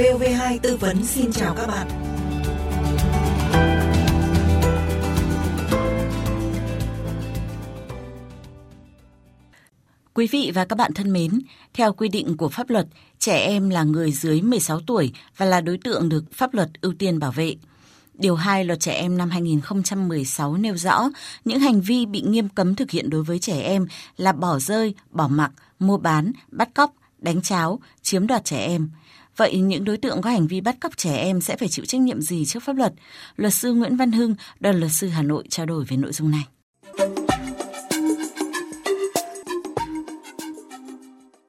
VOV2 tư vấn xin chào các bạn. Quý vị và các bạn thân mến, theo quy định của pháp luật, trẻ em là người dưới 16 tuổi và là đối tượng được pháp luật ưu tiên bảo vệ. Điều 2 Luật Trẻ Em năm 2016 nêu rõ những hành vi bị nghiêm cấm thực hiện đối với trẻ em là bỏ rơi, bỏ mặc, mua bán, bắt cóc, đánh cháo, chiếm đoạt trẻ em. Vậy những đối tượng có hành vi bắt cóc trẻ em sẽ phải chịu trách nhiệm gì trước pháp luật? Luật sư Nguyễn Văn Hưng, đoàn luật sư Hà Nội trao đổi về nội dung này.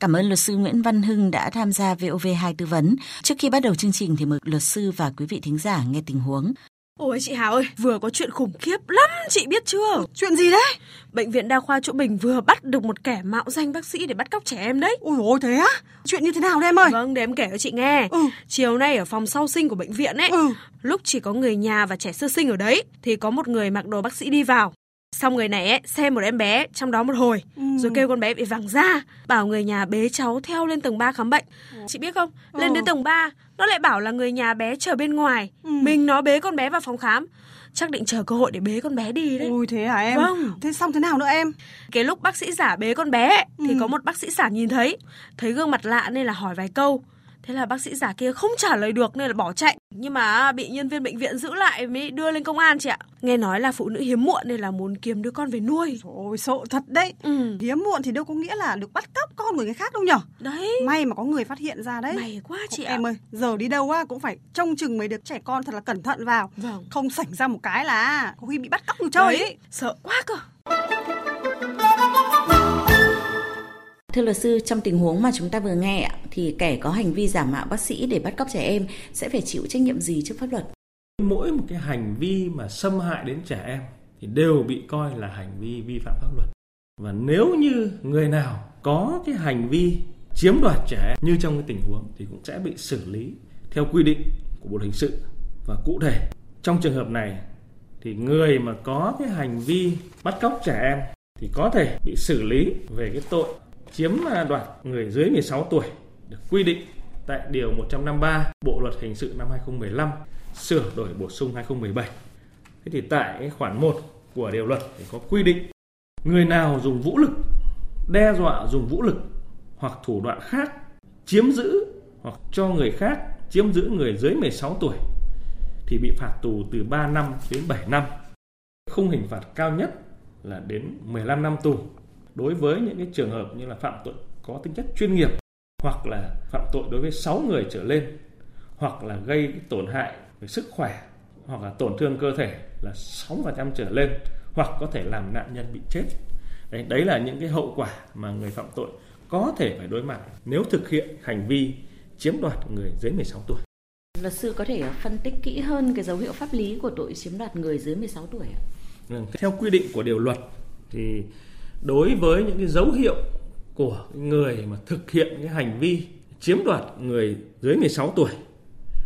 Cảm ơn luật sư Nguyễn Văn Hưng đã tham gia VOV2 tư vấn. Trước khi bắt đầu chương trình thì mời luật sư và quý vị thính giả nghe tình huống. Ôi chị Hào ơi, vừa có chuyện khủng khiếp lắm, chị biết chưa? Chuyện gì đấy? Bệnh viện đa khoa chỗ Bình vừa bắt được một kẻ mạo danh bác sĩ để bắt cóc trẻ em đấy. Ôi ôi thế á? Chuyện như thế nào đấy em ơi? Vâng, để em kể cho chị nghe. Ừ. Chiều nay ở phòng sau sinh của bệnh viện ấy, Ừ. lúc chỉ có người nhà và trẻ sơ sinh ở đấy, thì có một người mặc đồ bác sĩ đi vào. Xong người này ấy, xem một em bé trong đó một hồi, Ừ. rồi kêu con bé bị vàng da, bảo người nhà bế cháu theo lên tầng 3 khám bệnh. Chị biết không, lên Ừ. đến tầng 3, nó lại bảo là người nhà bé chờ bên ngoài, Ừ. mình nó bế con bé vào phòng khám. Chắc định chờ cơ hội để bế con bé đi đấy. Ôi thế hả em? Vâng. Thế xong thế nào nữa em? Cái lúc bác sĩ giả bế con bé ấy, thì Ừ. có một bác sĩ sản nhìn thấy, thấy gương mặt lạ nên là hỏi vài câu. Thế là bác sĩ giả kia không trả lời được nên là bỏ chạy. Nhưng mà bị nhân viên bệnh viện giữ lại mới đưa lên công an chị ạ. Nghe nói là phụ nữ hiếm muộn nên là muốn kiếm đứa con về nuôi. Ôi sợ thật đấy. Ừ. Hiếm muộn thì đâu có nghĩa là được bắt cóc con của người khác đâu nhở? Đấy. May mà có người phát hiện ra đấy. May quá chị ạ. Em ơi, giờ đi đâu á cũng phải trông chừng mấy đứa trẻ con thật là cẩn thận vào. Vâng. Không sảnh ra một cái là có khi bị bắt cóc như chơi Đấy, ấy. Sợ quá cơ. Thưa luật sư, trong tình huống mà chúng ta vừa nghe thì kẻ có hành vi giả mạo bác sĩ để bắt cóc trẻ em sẽ phải chịu trách nhiệm gì trước pháp luật? mỗi một cái hành vi mà xâm hại đến trẻ em thì đều bị coi là hành vi vi phạm pháp luật và nếu như người nào có cái hành vi chiếm đoạt trẻ em như trong cái tình huống thì cũng sẽ bị xử lý theo quy định của bộ luật hình sự và cụ thể trong trường hợp này thì người mà có cái hành vi bắt cóc trẻ em thì có thể bị xử lý về cái tội chiếm à, đoạt người dưới 16 tuổi được quy định tại điều 153 Bộ luật hình sự năm 2015 sửa đổi bổ sung 2017. Thế thì tại khoản 1 của điều luật thì có quy định người nào dùng vũ lực, đe dọa dùng vũ lực hoặc thủ đoạn khác chiếm giữ hoặc cho người khác chiếm giữ người dưới 16 tuổi thì bị phạt tù từ 3 năm đến 7 năm. Khung hình phạt cao nhất là đến 15 năm tù đối với những cái trường hợp như là phạm tội có tính chất chuyên nghiệp hoặc là phạm tội đối với 6 người trở lên hoặc là gây tổn hại về sức khỏe hoặc là tổn thương cơ thể là 6% trở lên hoặc có thể làm nạn nhân bị chết. Đấy, đấy là những cái hậu quả mà người phạm tội có thể phải đối mặt nếu thực hiện hành vi chiếm đoạt người dưới 16 tuổi. Luật sư có thể phân tích kỹ hơn cái dấu hiệu pháp lý của tội chiếm đoạt người dưới 16 tuổi ạ? Vâng, Theo quy định của điều luật thì đối với những cái dấu hiệu của người mà thực hiện cái hành vi chiếm đoạt người dưới 16 tuổi,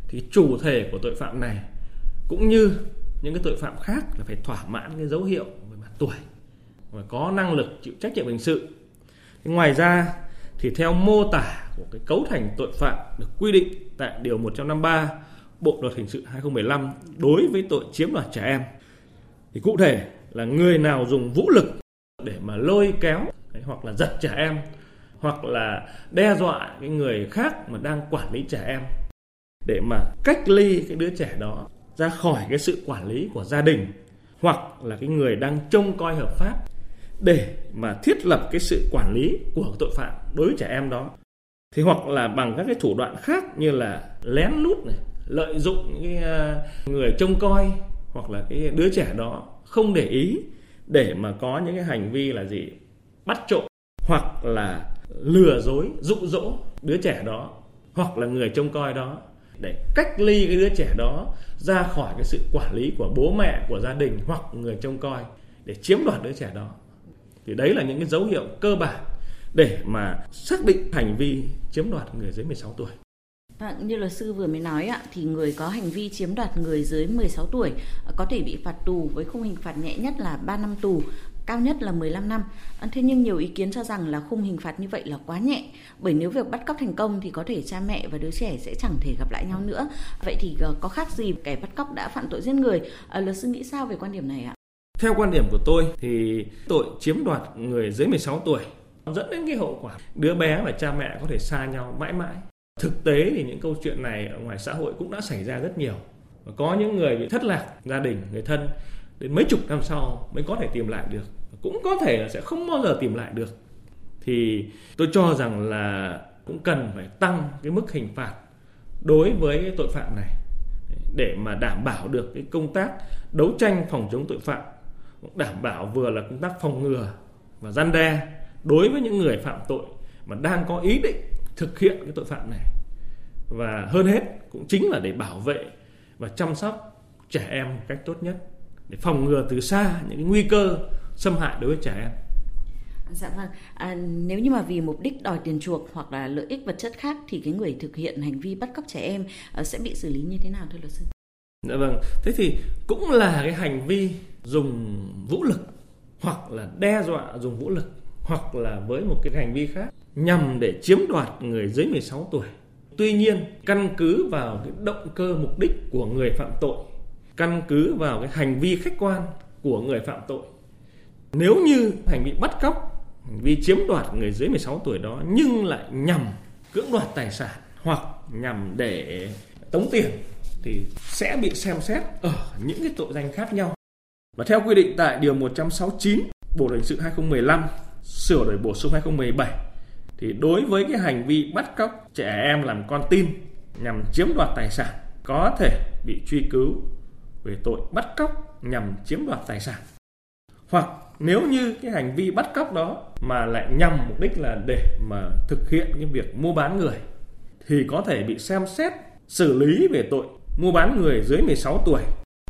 thì chủ thể của tội phạm này cũng như những cái tội phạm khác là phải thỏa mãn cái dấu hiệu về mặt tuổi và có năng lực chịu trách nhiệm hình sự. Thế ngoài ra thì theo mô tả của cái cấu thành tội phạm được quy định tại điều 153 Bộ luật hình sự 2015 đối với tội chiếm đoạt trẻ em, thì cụ thể là người nào dùng vũ lực để mà lôi kéo đấy, hoặc là giật trẻ em hoặc là đe dọa cái người khác mà đang quản lý trẻ em. Để mà cách ly cái đứa trẻ đó ra khỏi cái sự quản lý của gia đình hoặc là cái người đang trông coi hợp pháp để mà thiết lập cái sự quản lý của tội phạm đối với trẻ em đó. Thì hoặc là bằng các cái thủ đoạn khác như là lén lút này lợi dụng cái ờ, người trông coi hoặc là cái đứa trẻ đó không để ý để mà có những cái hành vi là gì? Bắt trộm hoặc là lừa dối, dụ dỗ đứa trẻ đó hoặc là người trông coi đó để cách ly cái đứa trẻ đó ra khỏi cái sự quản lý của bố mẹ, của gia đình hoặc người trông coi để chiếm đoạt đứa trẻ đó. Thì đấy là những cái dấu hiệu cơ bản để mà xác định hành vi chiếm đoạt người dưới 16 tuổi. Vâng, như luật sư vừa mới nói ạ, thì người có hành vi chiếm đoạt người dưới 16 tuổi ờ, có thể bị phạt tù với khung hình phạt nhẹ nhất là 3 năm tù cao nhất là 15 năm. Ờ, thế nhưng nhiều ý kiến cho rằng là khung hình phạt như vậy là quá nhẹ, bởi nếu việc bắt cóc thành công thì có thể cha mẹ và đứa trẻ sẽ chẳng thể gặp lại nhau nữa. Vậy thì ờ, có khác gì kẻ bắt cóc đã phạm tội giết người? À, luật sư nghĩ sao về quan điểm này ạ? Theo quan điểm của tôi thì tội chiếm đoạt người dưới 16 tuổi dẫn đến cái hậu quả đứa bé và cha mẹ có thể xa nhau mãi mãi. Thực tế thì những câu chuyện này ở ngoài xã hội cũng đã xảy ra rất nhiều. Và có những người bị thất lạc gia đình, người thân đến mấy chục năm sau mới có thể tìm lại được. Cũng có thể là sẽ không bao giờ tìm lại được. Thì tôi cho rằng là cũng cần phải tăng cái mức hình phạt đối với cái tội phạm này để mà đảm bảo được cái công tác đấu tranh phòng chống tội phạm đảm bảo vừa là công tác phòng ngừa và gian đe đối với những người phạm tội mà đang có ý định thực hiện cái tội phạm này. Và hơn hết cũng chính là để bảo vệ và chăm sóc trẻ em một cách tốt nhất để phòng ngừa từ xa những cái nguy cơ xâm hại đối với trẻ em. Dạ vâng, à, nếu như mà vì mục đích đòi tiền chuộc hoặc là lợi ích vật chất khác thì cái người thực hiện hành vi bắt cóc trẻ em uh, sẽ bị xử lý như thế nào thưa luật sư? Dạ vâng, thế thì cũng là cái hành vi dùng vũ lực hoặc là đe dọa dùng vũ lực hoặc là với một cái hành vi khác nhằm để chiếm đoạt người dưới 16 tuổi. Tuy nhiên, căn cứ vào cái động cơ mục đích của người phạm tội, căn cứ vào cái hành vi khách quan của người phạm tội. Nếu như hành vi bắt cóc, hành vi chiếm đoạt người dưới 16 tuổi đó nhưng lại nhằm cưỡng đoạt tài sản hoặc nhằm để tống tiền thì sẽ bị xem xét ở những cái tội danh khác nhau. Và theo quy định tại điều 169 Bộ luật hình sự 2015 sửa đổi bổ sung 2017 thì đối với cái hành vi bắt cóc trẻ em làm con tin nhằm chiếm đoạt tài sản có thể bị truy cứu về tội bắt cóc nhằm chiếm đoạt tài sản. Hoặc nếu như cái hành vi bắt cóc đó mà lại nhằm mục đích là để mà thực hiện cái việc mua bán người thì có thể bị xem xét xử lý về tội mua bán người dưới 16 tuổi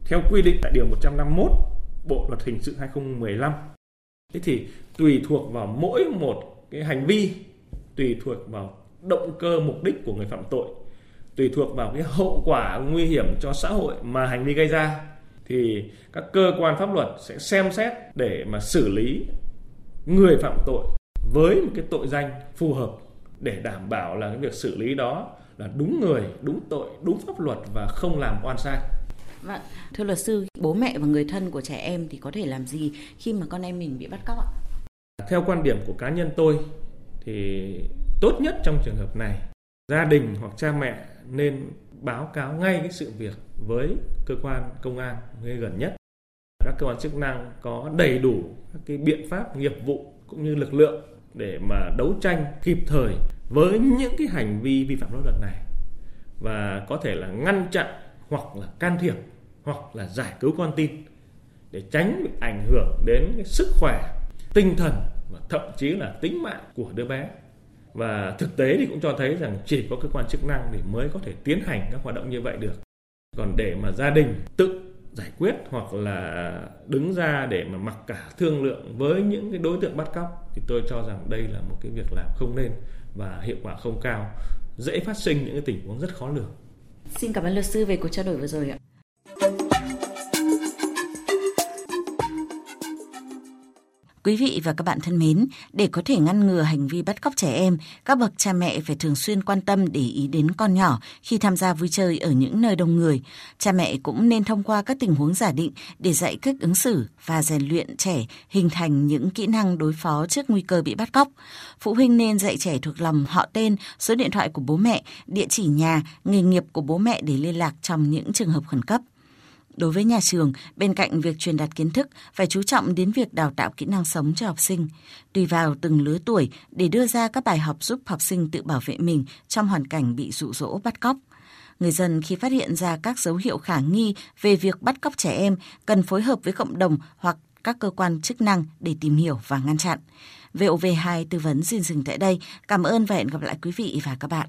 theo quy định tại điều 151 Bộ luật hình sự 2015. Thế thì tùy thuộc vào mỗi một cái hành vi, tùy thuộc vào động cơ mục đích của người phạm tội, tùy thuộc vào cái hậu quả nguy hiểm cho xã hội mà hành vi gây ra thì các cơ quan pháp luật sẽ xem xét để mà xử lý người phạm tội với một cái tội danh phù hợp để đảm bảo là cái việc xử lý đó là đúng người, đúng tội, đúng pháp luật và không làm oan sai. Vâng, thưa luật sư, bố mẹ và người thân của trẻ em thì có thể làm gì khi mà con em mình bị bắt cóc ạ? Theo quan điểm của cá nhân tôi thì tốt nhất trong trường hợp này, gia đình hoặc cha mẹ nên báo cáo ngay cái sự việc với cơ quan công an nơi gần nhất. Các cơ quan chức năng có đầy đủ các cái biện pháp nghiệp vụ cũng như lực lượng để mà đấu tranh kịp thời với những cái hành vi vi phạm pháp luật này và có thể là ngăn chặn hoặc là can thiệp hoặc là giải cứu con tin để tránh bị ảnh hưởng đến cái sức khỏe tinh thần và thậm chí là tính mạng của đứa bé. Và thực tế thì cũng cho thấy rằng chỉ có cơ quan chức năng thì mới có thể tiến hành các hoạt động như vậy được. Còn để mà gia đình tự giải quyết hoặc là đứng ra để mà mặc cả thương lượng với những cái đối tượng bắt cóc thì tôi cho rằng đây là một cái việc làm không nên và hiệu quả không cao, dễ phát sinh những cái tình huống rất khó lường. Xin cảm ơn luật sư về cuộc trao đổi vừa rồi ạ. Quý vị và các bạn thân mến, để có thể ngăn ngừa hành vi bắt cóc trẻ em, các bậc cha mẹ phải thường xuyên quan tâm để ý đến con nhỏ khi tham gia vui chơi ở những nơi đông người. Cha mẹ cũng nên thông qua các tình huống giả định để dạy cách ứng xử và rèn luyện trẻ hình thành những kỹ năng đối phó trước nguy cơ bị bắt cóc. Phụ huynh nên dạy trẻ thuộc lòng họ tên, số điện thoại của bố mẹ, địa chỉ nhà, nghề nghiệp của bố mẹ để liên lạc trong những trường hợp khẩn cấp. Đối với nhà trường, bên cạnh việc truyền đạt kiến thức, phải chú trọng đến việc đào tạo kỹ năng sống cho học sinh, tùy vào từng lứa tuổi để đưa ra các bài học giúp học sinh tự bảo vệ mình trong hoàn cảnh bị dụ dỗ bắt cóc. Người dân khi phát hiện ra các dấu hiệu khả nghi về việc bắt cóc trẻ em cần phối hợp với cộng đồng hoặc các cơ quan chức năng để tìm hiểu và ngăn chặn. VOV2 tư vấn xin dừng tại đây. Cảm ơn và hẹn gặp lại quý vị và các bạn.